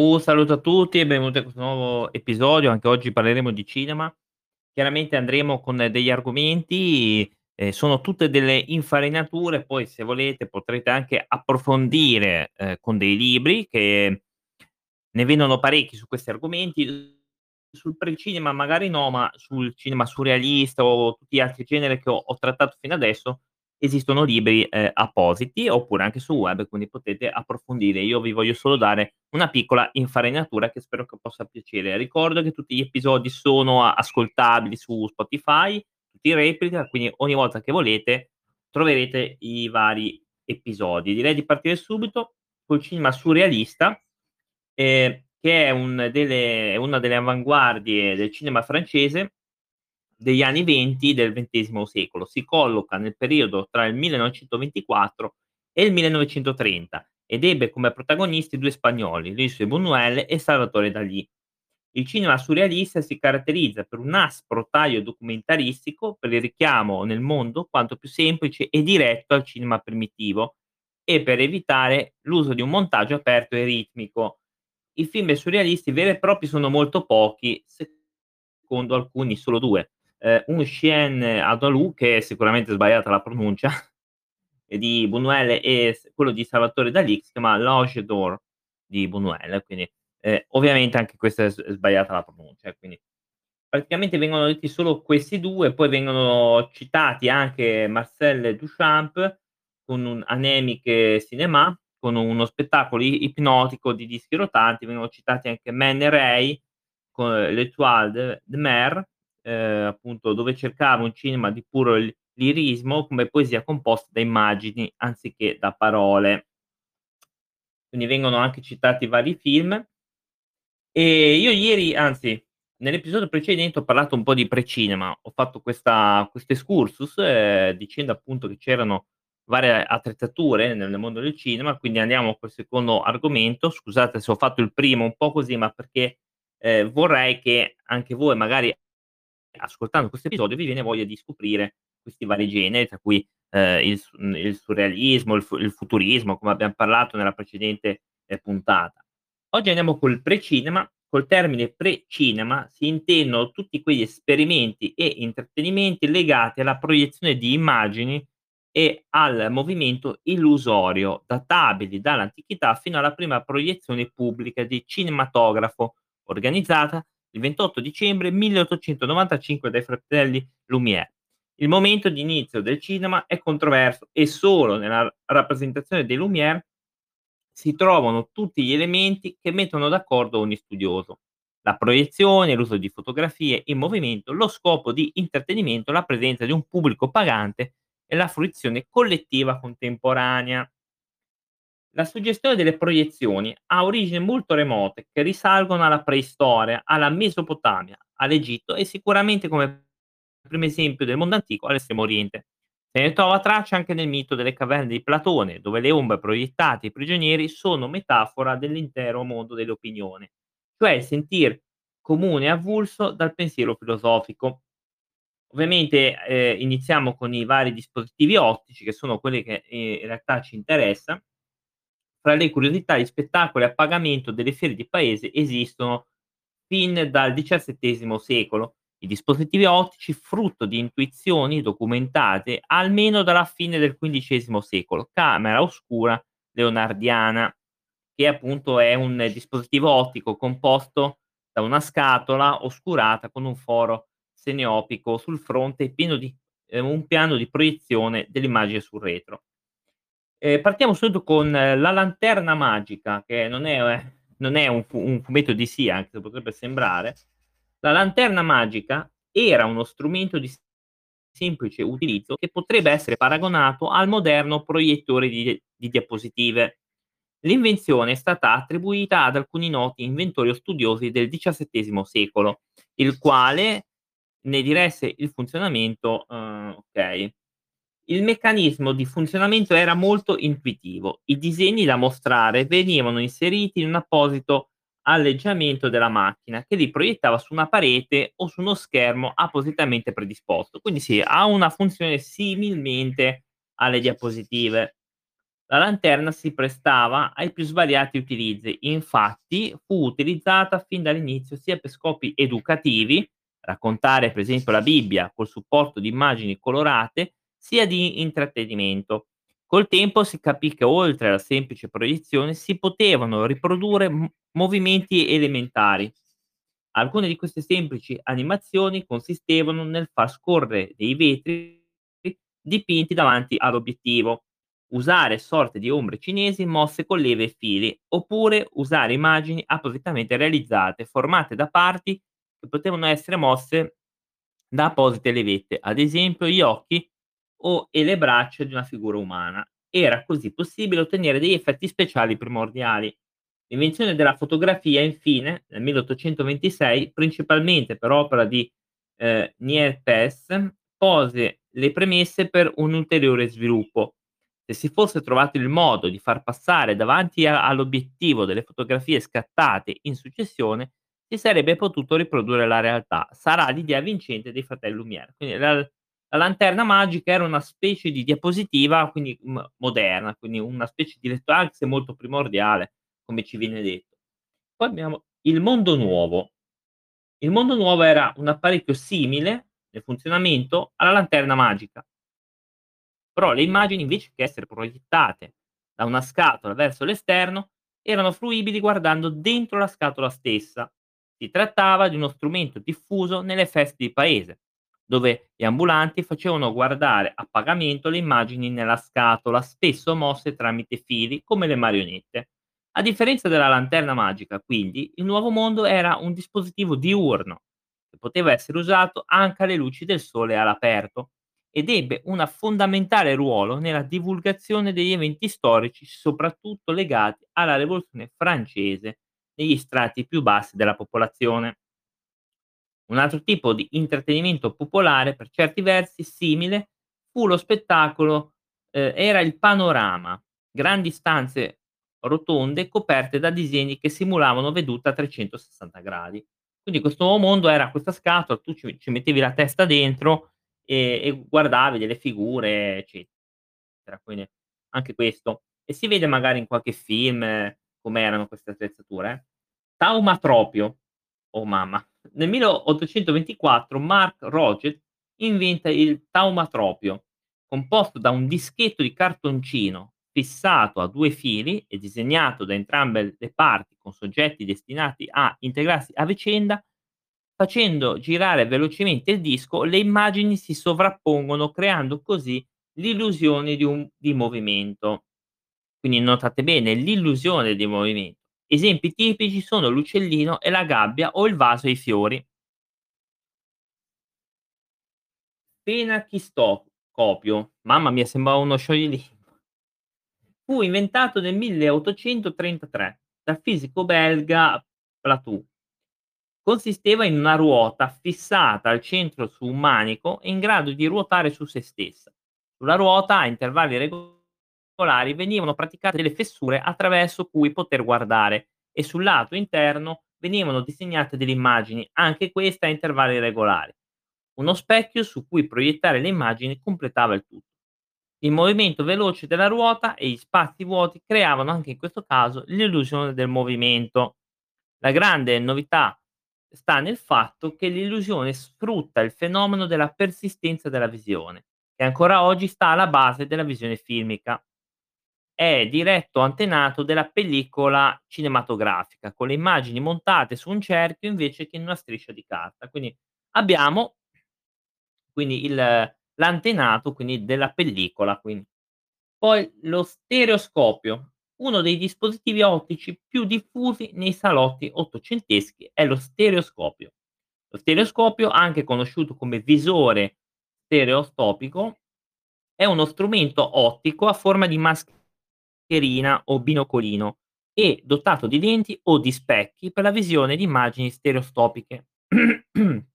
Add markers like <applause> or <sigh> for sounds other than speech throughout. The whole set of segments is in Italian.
Un saluto a tutti e benvenuti a questo nuovo episodio. Anche oggi parleremo di cinema. Chiaramente andremo con degli argomenti, ehm, sono tutte delle infarinature, poi se volete potrete anche approfondire, ehm, con dei libri che ne vendono parecchi su questi argomenti. Sul precinema magari no, ma sul cinema surrealista o tutti gli altri generi che ho ho trattato fino adesso, esistono libri, ehm, appositi oppure anche sul web, quindi potete approfondire. Io vi voglio solo dare una piccola infarinatura che spero che possa piacere. Ricordo che tutti gli episodi sono ascoltabili su Spotify, tutti in replica, quindi ogni volta che volete troverete i vari episodi. Direi di partire subito col cinema surrealista, ehm, che è un delle una delle avanguardie del cinema francese degli anni '20 del XX secolo. Si colloca nel periodo tra il 1924 e il 1930 ed ebbe come protagonisti 2 spagnoli, Luis Buñuel e Salvatore Dalì. Il cinema surrealista si caratterizza per un aspro taglio documentaristico, per il richiamo nel mondo quanto più semplice e diretto al cinema primitivo e per evitare l'uso di un montaggio aperto e ritmico. I film surrealisti veri e propri sono molto pochi, secondo alcuni solo 2. Ehm, Un Chien Andalou, che è sicuramente sbagliata la pronuncia, <laughs> di Buñuel e quello di Salvatore Dalì, che si chiama L'Ange d'Or di Buñuel, quindi, ehm, ovviamente anche questa è sbagliata la pronuncia, quindi praticamente vengono detti solo questi 2, poi vengono citati anche Marcel Duchamp con un Anémique Cinéma, con uno spettacolo ipnotico di dischi rotanti, vengono citati anche Man Ray con L'Étoile de de Mer, ehm, appunto dove cercava un cinema di puro lirismo come poesia composta da immagini anziché da parole. Quindi vengono anche citati vari film. E io ieri, anzi nell'episodio precedente ho parlato un po' di precinema, ho fatto questo excursus, ehm, dicendo appunto che c'erano varie attrezzature nel mondo del cinema, quindi andiamo col secondo argomento. Scusate se ho fatto il primo un po' così, ma perché, ehm, vorrei che anche voi magari ascoltando questo episodio vi viene voglia di scoprire questi vari generi, tra cui, ehm, il mhmm, il surrealismo, il il futurismo, come abbiam parlato nella precedente, ehm, puntata. Oggi andiamo col precinema. Col termine precinema si intendono tutti quegli esperimenti e intrattenimenti legati alla proiezione di immagini e al movimento illusorio, databili dall'antichità fino alla prima proiezione pubblica di cinematografo, organizzata il 28 dicembre 1895 dai fratelli Lumière. Il momento di inizio del cinema è controverso e solo nella rappresentazione dei Lumière si trovano tutti gli elementi che mettono d'accordo ogni studioso. La proiezione, l'uso di fotografie in movimento, lo scopo di intrattenimento, la presenza di un pubblico pagante e la fruizione collettiva contemporanea. La suggestione delle proiezioni ha origini molto remote che risalgono alla preistoria, alla Mesopotamia, all'Egitto e sicuramente come primo esempio del mondo antico all'Estremo Oriente. Se ne trova traccia anche nel mito delle caverne di Platone, dove le ombre proiettate ai prigionieri sono metafora dell'intero mondo dell'opinione, cioè il sentir comune e avulso dal pensiero filosofico. Ovviamente, ehm, iniziamo con i vari dispositivi ottici, che sono quelli che, ehm, in realtà ci interessa. Fra le curiosità, gli spettacoli a pagamento delle fiere di paese esistono fin dal XVII secolo. I dispositivi ottici, frutto di intuizioni documentate almeno dalla fine del XV secolo, camera oscura leonardiana, che appunto è un dispositivo ottico composto da una scatola oscurata con un foro semiopico sul fronte pieno di ehm, un piano di proiezione dell'immagine sul retro. Ehm, partiamo subito con La lanterna magica, che non è ehm, non è un un fumetto DC, anche se potrebbe sembrare. La lanterna magica era uno strumento di semplice utilizzo che potrebbe essere paragonato al moderno proiettore di di diapositive. L'invenzione è stata attribuita ad alcuni noti inventori o studiosi del XVII secolo, il quale ne diresse il funzionamento uhm, okay. Il meccanismo di funzionamento era molto intuitivo. I disegni da mostrare venivano inseriti in un apposito alleggiamento della macchina che li proiettava su una parete o su uno schermo appositamente predisposto. Quindi sì, ha una funzione similmente alle diapositive. La lanterna si prestava ai più svariati utilizzi, infatti fu utilizzata fin dall'inizio sia per scopi educativi, raccontare per esempio la Bibbia col supporto di immagini colorate, sia di intrattenimento. Col tempo si capì che oltre alla semplice proiezione si potevano riprodurre movimenti elementari. Alcune di queste semplici animazioni consistevano nel far scorrere dei vetri dipinti davanti all'obiettivo, usare sorte di ombre cinesi mosse con leve e fili, oppure usare immagini appositamente realizzate, formate da parti che potevano essere mosse da apposite levette, ad esempio gli occhi o e le braccia di una figura umana. Era così possibile ottenere degli effetti speciali primordiali. L'invenzione della fotografia, infine, nel 1826, principalmente per opera di eh, Niepce, pose le premesse per un ulteriore sviluppo. Se si fosse trovato il modo di far passare davanti a- all'obiettivo delle fotografie scattate in successione, si sarebbe potuto riprodurre la realtà. Sarà l'idea vincente dei fratelli Lumière. Quindi la, la lanterna magica era una specie di diapositiva, quindi m- moderna, quindi una specie di lettore, anche molto primordiale, come ci viene detto. Poi abbiamo il mondo nuovo. Il mondo nuovo era un apparecchio simile nel funzionamento alla lanterna magica. Però le immagini invece che essere proiettate da una scatola verso l'esterno, erano fruibili guardando dentro la scatola stessa. Si trattava di uno strumento diffuso nelle feste di paese, dove gli ambulanti facevano guardare a pagamento le immagini nella scatola, spesso mosse tramite fili come le marionette. A differenza della lanterna magica, quindi, il nuovo mondo era un dispositivo diurno che poteva essere usato anche alle luci del sole all'aperto ed ebbe un fondamentale ruolo nella divulgazione degli eventi storici, soprattutto legati alla Rivoluzione francese negli strati più bassi della popolazione. Un altro tipo di intrattenimento popolare, per certi versi simile, fu lo spettacolo, eh, era il panorama, grandi stanze rotonde coperte da disegni che simulavano vedute a 360 gradi. Quindi questo nuovo mondo era questa scatola, tu ci, ci mettevi la testa dentro e, e guardavi delle figure, eccetera. Quindi anche questo. E si vede magari in qualche film eh, com'erano queste attrezzature. Eh. Taumatropio, oh mamma, nel 1824 Mark Roget inventa il taumatropio, composto da un dischetto di cartoncino fissato a due fili e disegnato da entrambe le parti con soggetti destinati a integrarsi a vicenda, facendo girare velocemente il disco, le immagini si sovrappongono creando così l'illusione di un di movimento. Quindi notate bene l'illusione di movimento. Esempi tipici sono l'uccellino e la gabbia o il vaso e i fiori. Fenachistoscopio, mamma mia sembrava uno scioglilingua. Fu inventato nel 1833 dal fisico belga Platou. Consisteva in una ruota fissata al centro su un manico e in grado di ruotare su se stessa. Sulla ruota, a intervalli regolari, venivano praticate delle fessure attraverso cui poter guardare e sul lato interno venivano disegnate delle immagini, anche queste a intervalli regolari. Uno specchio su cui proiettare le immagini completava il tutto. Il movimento veloce della ruota e gli spazi vuoti creavano anche in questo caso l'illusione del movimento. La grande novità sta nel fatto che l'illusione sfrutta il fenomeno della persistenza della visione, che ancora oggi sta alla base della visione filmica. È diretto antenato della pellicola cinematografica, con le immagini montate su un cerchio invece che in una striscia di carta. Quindi abbiamo quindi il, l'antenato quindi della pellicola. Quindi. Poi lo stereoscopio, uno dei dispositivi ottici più diffusi nei salotti ottocenteschi è lo stereoscopio. Lo stereoscopio, anche conosciuto come visore stereoscopico, è uno strumento ottico a forma di mascherina o binocolino e dotato di lenti o di specchi per la visione di immagini stereoscopiche. <clears throat>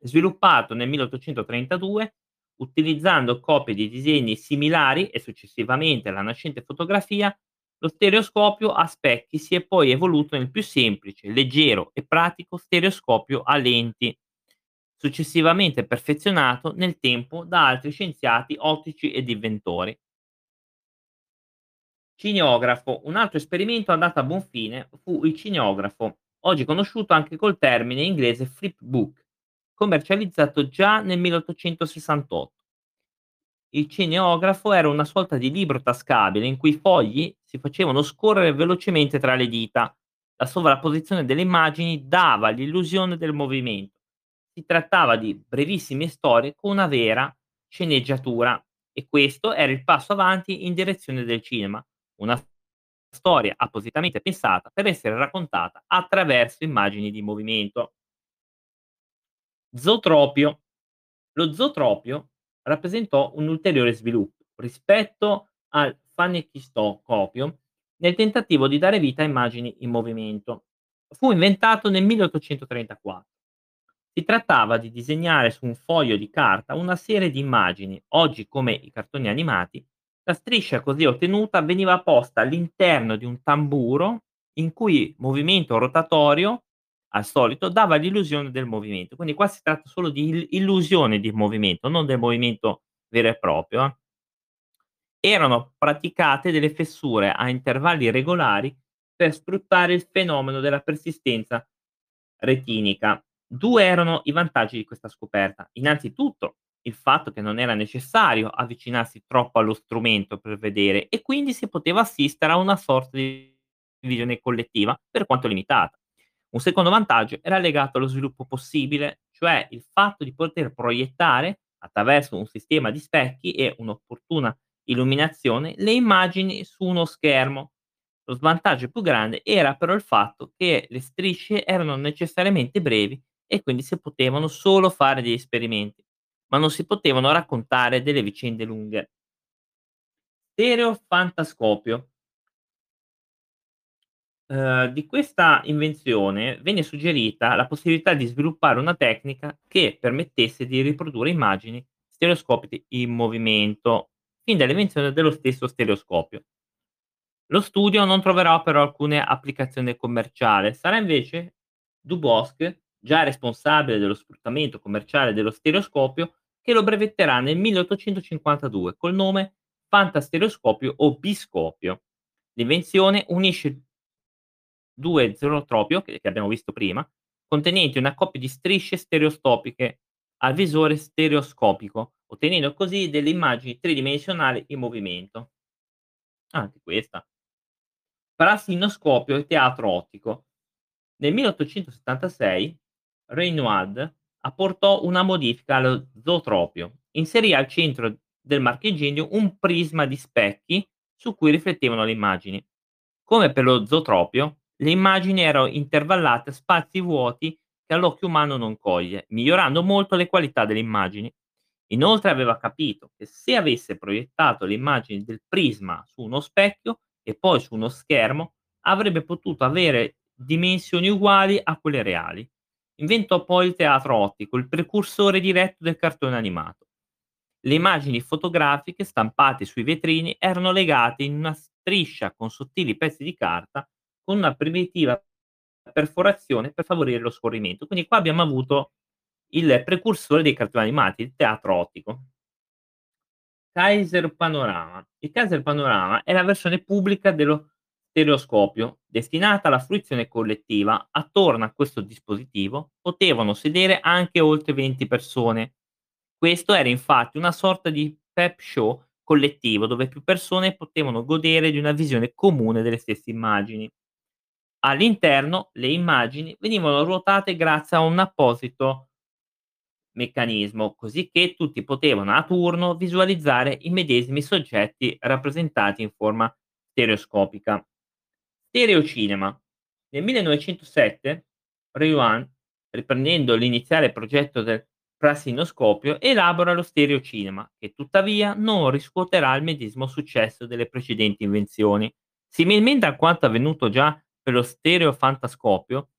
Sviluppato nel 1832 utilizzando copie di disegni similari e successivamente alla nascente fotografia, lo stereoscopio a specchi si è poi evoluto nel più semplice, leggero e pratico stereoscopio a lenti, successivamente perfezionato nel tempo da altri scienziati ottici ed inventori. Cineografo. Un altro esperimento andato a buon fine fu il cineografo, oggi conosciuto anche col termine inglese flipbook, commercializzato già nel 1868. Il cineografo era una sorta di libro tascabile in cui i fogli si facevano scorrere velocemente tra le dita. La sovrapposizione delle immagini dava l'illusione del movimento. Si trattava di brevissime storie con una vera sceneggiatura e questo era il passo avanti in direzione del cinema, una storia appositamente pensata per essere raccontata attraverso immagini di movimento. Zootropio. Lo zootropio rappresentò un ulteriore sviluppo rispetto al fanechistoscopio nel tentativo di dare vita a immagini in movimento. Fu inventato nel 1834. Si trattava di disegnare su un foglio di carta una serie di immagini, oggi come i cartoni animati, la striscia così ottenuta veniva posta all'interno di un tamburo in cui movimento rotatorio, al solito, dava l'illusione del movimento. Quindi qua si tratta solo di il illusione di movimento, non del movimento vero e proprio, eh. Erano praticate delle fessure a intervalli regolari per sfruttare il fenomeno della persistenza retinica. 2 erano i vantaggi di questa scoperta. Innanzitutto, il fatto che non era necessario avvicinarsi troppo allo strumento per vedere e quindi si poteva assistere a una sorta di visione collettiva, per quanto limitata. Un secondo vantaggio era legato allo sviluppo possibile, cioè il fatto di poter proiettare attraverso un sistema di specchi e un'opportuna illuminazione le immagini su uno schermo. Lo svantaggio più grande era però il fatto che le strisce erano necessariamente brevi e quindi si potevano solo fare degli esperimenti, ma non si potevano raccontare delle vicende lunghe. Stereofantascopio. Ehm, di questa invenzione venne suggerita la possibilità di sviluppare una tecnica che permettesse di riprodurre immagini stereoscopiche in movimento, fin dall'invenzione dello stesso stereoscopio. Lo studio non troverà però alcune applicazione commerciale, sarà invece Dubosc, già responsabile dello sfruttamento commerciale dello stereoscopio, che lo brevetterà nel 1852 col nome fantastereoscopio o biscopio. L'invenzione unisce 2 zoanotropio, che abbiamo visto prima, contenenti una coppia di strisce stereoscopiche al visore stereoscopico, ottenendo così delle immagini tridimensionali in movimento. Anche questa. Prassinoscopio e teatro ottico. Nel 1876 Renoir apportò una modifica allo zootropio. Inserì al centro del marchingegno un prisma di specchi su cui riflettevano le immagini. Come per lo zootropio, le immagini erano intervallate a spazi vuoti che all'occhio umano non coglie, migliorando molto le qualità delle immagini. Inoltre aveva capito che se avesse proiettato le immagini del prisma su uno specchio e poi su uno schermo, avrebbe potuto avere dimensioni uguali a quelle reali. Inventò poi il teatro ottico, il precursore diretto del cartone animato. Le immagini fotografiche stampate sui vetrini erano legate in una striscia con sottili pezzi di carta con una primitiva perforazione per favorire lo scorrimento. Quindi qua abbiamo avuto il precursore dei cartoni animati, il teatro ottico. Kaiser Panorama. Il Kaiser Panorama è la versione pubblica dello stereoscopio, destinata alla fruizione collettiva. Attorno a questo dispositivo potevano sedere anche oltre 20 persone. Questo era infatti una sorta di pep show collettivo dove più persone potevano godere di una visione comune delle stesse immagini. All'interno le immagini venivano ruotate grazie a un apposito meccanismo, così che tutti potevano a turno visualizzare i medesimi soggetti rappresentati in forma stereoscopica. Stereocinema. Nel 1907 Rewan, riprendendo l'iniziale progetto del prassinoscopio, elabora lo stereocinema, che tuttavia non riscuoterà il medesimo successo delle precedenti invenzioni. Similmente a quanto avvenuto già per lo stereofantascopio,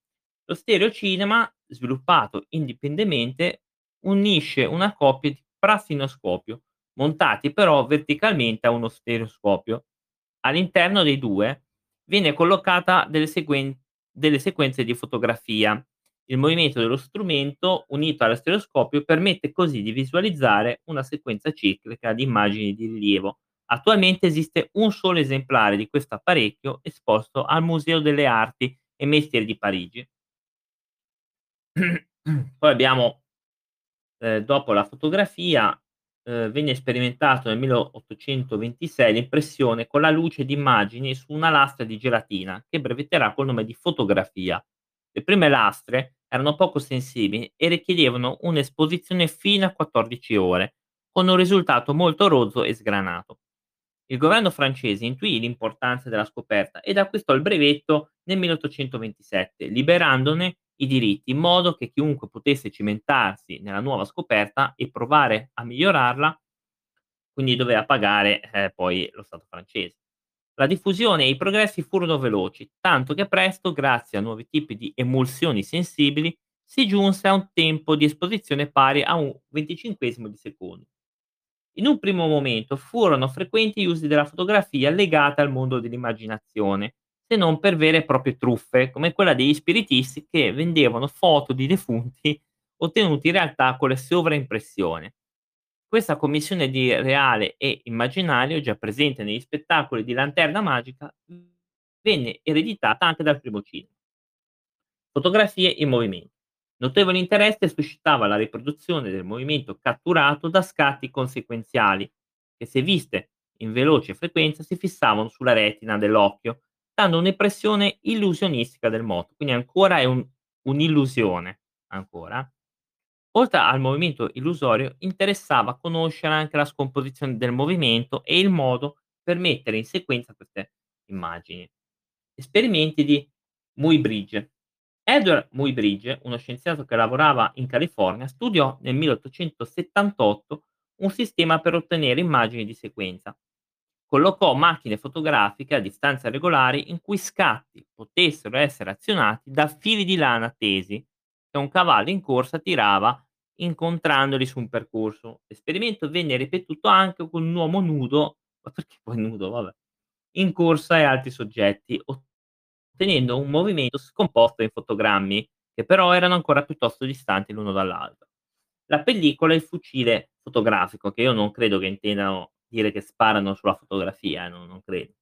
lo stereocinema, sviluppato indipendentemente, unisce una coppia di prassinoscopio, montati però verticalmente a uno stereoscopio. All'interno dei due viene collocata delle, seguen- delle sequenze di fotografia. Il movimento dello strumento unito allo stereoscopio permette così di visualizzare una sequenza ciclica di immagini di rilievo Attualmente esiste un solo esemplare di questo apparecchio esposto al Museo delle Arti e Mestieri di Parigi. <clears throat> Poi abbiamo, ehm, dopo la fotografia, ehm, venne sperimentato nel 1826 l'impressione con la luce di immagini su una lastra di gelatina che brevetterà col nome di fotografia. Le prime lastre erano poco sensibili e richiedevano un'esposizione fino a 14 ore, con un risultato molto rozzo e sgranato. Il governo francese intuì l'importanza della scoperta ed acquistò il brevetto nel 1827, liberandone i diritti in modo che chiunque potesse cimentarsi nella nuova scoperta e provare a migliorarla, quindi doveva pagare eh, poi lo Stato francese. La diffusione e i progressi furono veloci, tanto che presto, grazie a nuovi tipi di emulsioni sensibili, si giunse a un tempo di esposizione pari a un venticinquesimo di secondo. In un primo momento furono frequenti gli usi della fotografia legata al mondo dell'immaginazione, se non per vere e proprie truffe, come quella degli spiritisti che vendevano foto di defunti ottenuti in realtà con le sovraimpressioni. Questa commissione di reale e immaginario, già presente negli spettacoli di Lanterna Magica, venne ereditata anche dal primo cinema. Fotografie in movimento. Notevole interesse suscitava la riproduzione del movimento catturato da scatti conseguenziali, che se viste in veloce frequenza si fissavano sulla retina dell'occhio, dando un'impressione illusionistica del moto, quindi ancora è un un'illusione, ancora. Oltre al movimento illusorio, interessava conoscere anche la scomposizione del movimento e il modo per mettere in sequenza queste immagini. Esperimenti di Muybridge. Edward Muybridge, uno scienziato che lavorava in California, studiò nel 1878 un sistema per ottenere immagini di sequenza collocò macchine fotografiche a distanze regolari in cui scatti potessero essere azionati da fili di lana tesi che un cavallo in corsa tirava incontrandoli su un percorso. L'esperimento venne ripetuto anche con un uomo nudo, <laughs> ma perché poi nudo, vabbè, in corsa e altri soggetti, ottenendo un movimento scomposto in fotogrammi, che però erano ancora piuttosto distanti l'uno dall'altro. La pellicola e il fucile fotografico, che io non credo che intendano dire che sparano sulla fotografia, non non credo.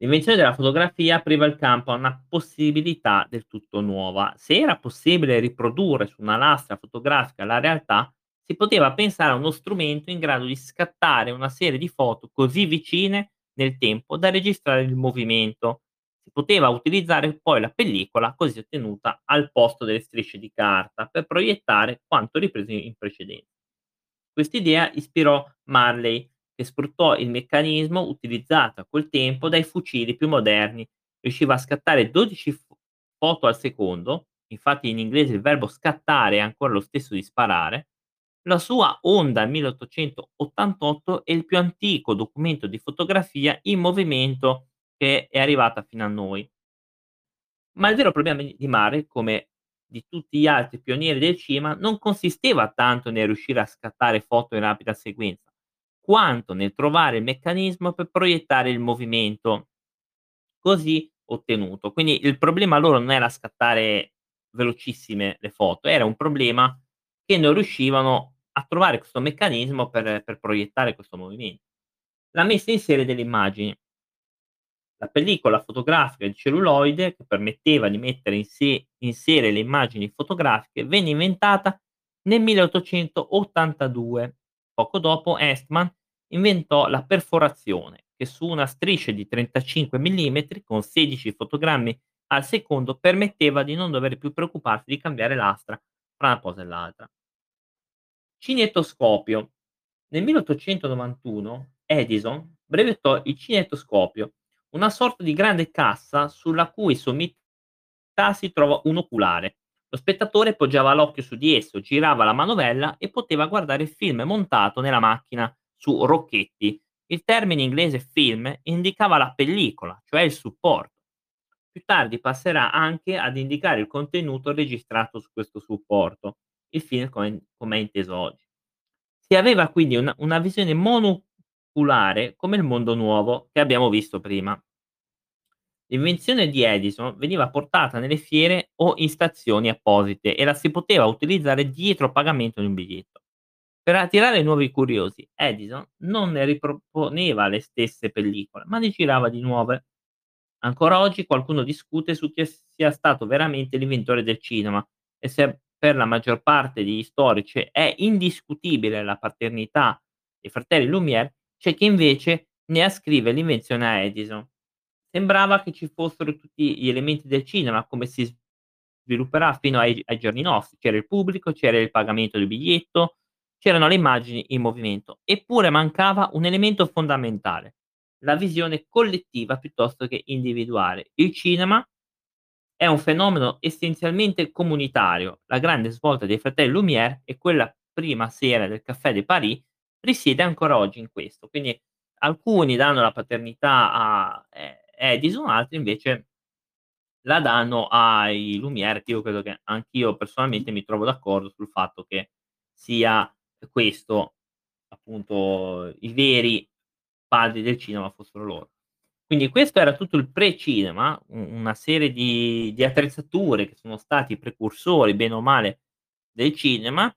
L'invenzione della fotografia apriva il campo a una possibilità del tutto nuova. Se era possibile riprodurre su una lastra fotografica la realtà, si poteva pensare a uno strumento in grado di scattare una serie di foto così vicine nel tempo da registrare il movimento. Si poteva utilizzare poi la pellicola così ottenuta al posto delle strisce di carta per proiettare quanto ripreso in precedenza. Quest'idea ispirò Marley, che sfruttò il meccanismo utilizzato quel tempo dai fucili più moderni. Riusciva a scattare 12 f foto al secondo, infatti in inglese il verbo scattare è ancora lo stesso di sparare. La sua Onda 1888 è il più antico documento di fotografia in movimento che è arrivata fino a noi. Ma il vero problema di Marley, come di tutti gli altri pionieri del cinema non consisteva tanto nel riuscire a scattare foto in rapida sequenza, quanto nel trovare il meccanismo per proiettare il movimento così ottenuto. Quindi il problema loro non era scattare velocissime le foto, era un problema che non riuscivano a trovare questo meccanismo per, per proiettare questo movimento. La messa in serie delle immagini. La pellicola fotografica di celluloide, che permetteva di mettere in, se- in serie le immagini fotografiche, venne inventata nel 1882. Poco dopo Eastman inventò la perforazione, che su una striscia di 35 mm con 16 fotogrammi al secondo permetteva di non dover più preoccuparsi di cambiare lastra fra una cosa e l'altra. Cinettoscopio. Nel 1891 Edison brevettò il cinettoscopio, una sorta di grande cassa sulla cui sommità si trova un oculare. Lo spettatore poggiava l'occhio su di esso, girava la manovella e poteva guardare il film montato nella macchina su rocchetti. Il termine inglese film indicava la pellicola, cioè il supporto. Più tardi passerà anche ad indicare il contenuto registrato su questo supporto, il film come, è inteso oggi. Si aveva quindi una, una visione mono, oculare come il mondo nuovo che abbiamo visto prima. L'invenzione di Edison veniva portata nelle fiere o in stazioni apposite e la si poteva utilizzare dietro pagamento di un biglietto. Per attirare nuovi curiosi, Edison non ne riproponeva le stesse pellicole, ma ne girava di nuove. Ancora oggi qualcuno discute su chi sia stato veramente l'inventore del cinema e se per la maggior parte degli storici è indiscutibile la paternità dei fratelli Lumière, c'è chi invece ne ascrive l'invenzione a Edison. Sembrava che ci fossero tutti gli elementi del cinema, come si svilupperà fino ai, ai giorni nostri. C'era il pubblico, c'era il pagamento del biglietto, c'erano le immagini in movimento, eppure mancava un elemento fondamentale, la visione collettiva piuttosto che individuale. Il cinema è un fenomeno essenzialmente comunitario. La grande svolta dei fratelli Lumière e quella prima sera del Caffè de Paris risiede ancora oggi in questo. Quindi alcuni danno la paternità a eh, Edison, altri invece la danno ai Lumière, che io credo che anch'io personalmente mi trovo d'accordo sul fatto che sia questo appunto i veri padri del cinema fossero loro. Quindi questo era tutto il pre-cinema, una serie di di attrezzature che sono stati precursori, bene o male, del cinema.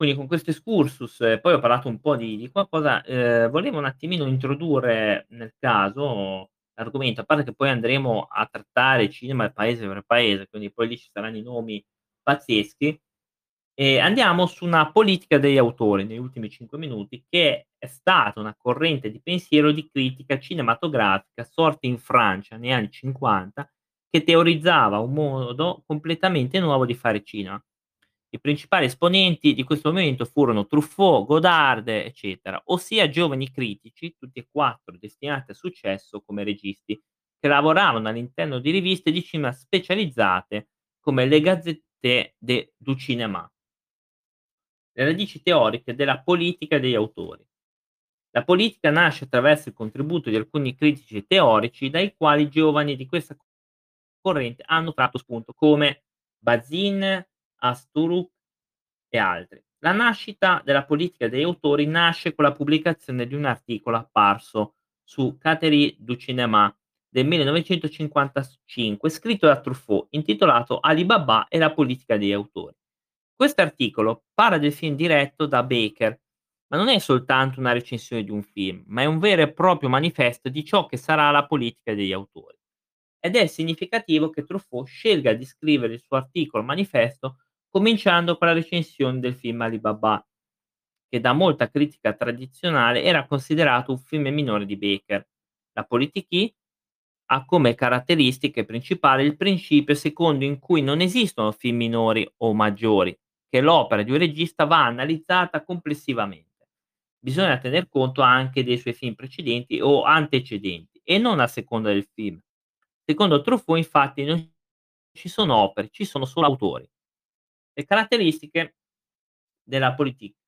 Quindi con questo excursus, e poi ho parlato un po' di di qualcosa, ehm, volevo un attimino introdurre nel caso l'argomento, a parte che poi andremo a trattare cinema paese per paese, quindi poi lì ci saranno i nomi pazzeschi. E andiamo su una politica degli autori negli ultimi 5 minuti, che è stata una corrente di pensiero di critica cinematografica sorta in Francia negli anni '50, che teorizzava un modo completamente nuovo di fare cinema. I principali esponenti di questo movimento furono Truffaut, Godard, eccetera, ossia giovani critici, tutti e quattro destinati al successo come registi, che lavoravano all'interno di riviste di cinema specializzate come Le Gazzette de du Cinéma le radici teoriche della politica degli autori. La politica nasce attraverso il contributo di alcuni critici teorici dai quali i giovani di questa corrente hanno tratto spunto, come Bazin, Asturuk e altri. La nascita della politica degli autori nasce con la pubblicazione di un articolo apparso su Catherine du Cinéma del 1955, scritto da Truffaut, intitolato Alibaba e la politica degli autori. Quest'articolo parla del film diretto da Baker, ma non è soltanto una recensione di un film, ma è un vero e proprio manifesto di ciò che sarà la politica degli autori. Ed è significativo che Truffaut scelga di scrivere il suo articolo manifesto cominciando con la recensione del film Alibaba, che da molta critica tradizionale era considerato un film minore di Baker. La Politique ha come caratteristiche principali il principio secondo in cui non esistono film minori o maggiori, che l'opera di un regista va analizzata complessivamente. Bisogna tener conto anche dei suoi film precedenti o antecedenti e non a seconda del film. Secondo Truffaut, infatti, non ci sono opere, ci sono solo autori. Le caratteristiche della politique.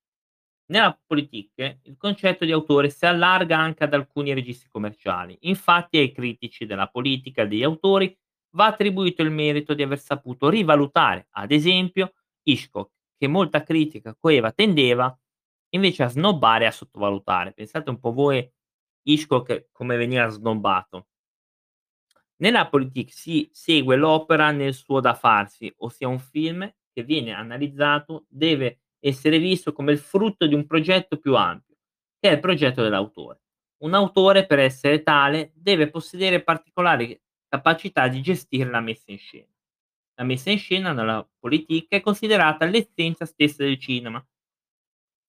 Nella politique il concetto di autore si allarga anche ad alcuni registri commerciali. Infatti ai critici della politica degli autori va attribuito il merito di aver saputo rivalutare, ad esempio, Hitchcock, che molta critica coeva tendeva invece a snobbare e a sottovalutare. Pensate un po' voi Hitchcock come veniva snobbato. Nella politica si segue l'opera nel suo da farsi, ossia un film che viene analizzato deve essere visto come il frutto di un progetto più ampio, che è il progetto dell'autore. Un autore, per essere tale, deve possedere particolari capacità di gestire la messa in scena. La messa in scena nella politica è considerata l'essenza stessa del cinema.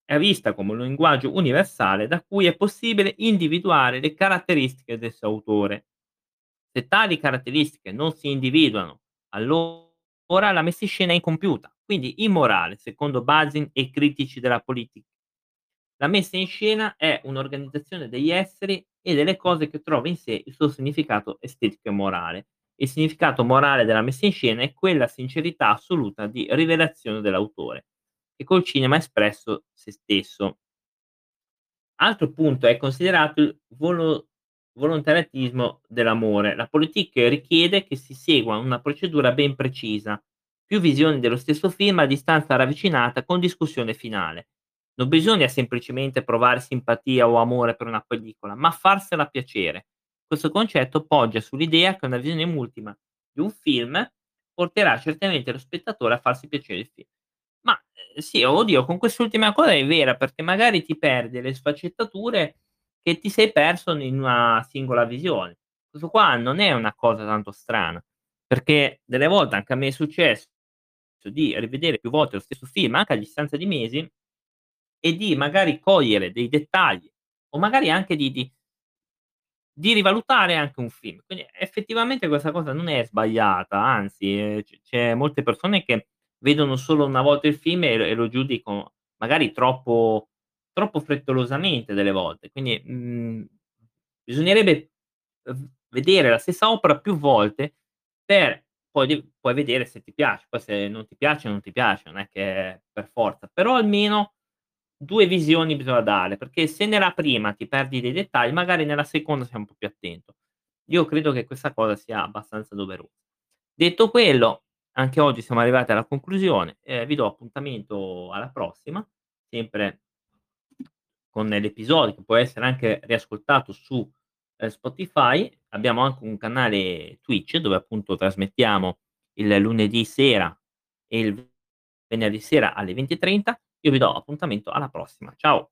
È vista come un linguaggio universale da cui è possibile individuare le caratteristiche del suo autore. Se tali caratteristiche non si individuano, allora la messa in scena è incompiuta, quindi immorale, secondo Bazin e critici della politica. La messa in scena è un'organizzazione degli esseri e delle cose che trova in sé il suo significato estetico e morale il significato morale della messa in scena è quella sincerità assoluta di rivelazione dell'autore, che col cinema ha espresso se stesso. Altro punto è considerato il volo- volontariatismo dell'amore. La politica richiede che si segua una procedura ben precisa, più visioni dello stesso film a distanza ravvicinata con discussione finale. Non bisogna semplicemente provare simpatia o amore per una pellicola, ma farsela piacere questo concetto poggia sull'idea che una visione multipla di un film porterà certamente lo spettatore a farsi piacere il film. Ma, Ehm, sì, oddio con quest'ultima cosa è vera, perché magari ti perdi le sfaccettature che ti sei perso in una singola visione. Questo qua non è una cosa tanto strana, perché delle volte anche a me è successo di rivedere più volte lo stesso film, anche a distanza di mesi e di magari cogliere dei dettagli o magari anche di di di rivalutare anche un film. Quindi effettivamente questa cosa non è sbagliata, anzi, ehm, c c'è molte persone che vedono solo una volta il film e e lo giudicano magari troppo troppo frettolosamente delle volte. Quindi, mhmm, bisognerebbe, uhm, vedere la stessa opera più volte per poi poi vedere se ti piace. Poi se non ti piace, non ti piace, non è che per forza, però almeno 2 visioni bisogna dare, perché se nella prima ti perdi dei dettagli, magari nella seconda sei un po' più attento. Io credo che questa cosa sia abbastanza dovero detto quello, anche oggi siamo arrivati alla conclusione, ehm, vi do appuntamento alla prossima, sempre con l'episodio che può essere anche riascoltato su, ehm, Spotify. Abbiamo anche un canale Twitch dove appunto trasmettiamo il lunedì sera e il venerdì sera alle 20:30. Io vi do appuntamento alla prossima. Ciao.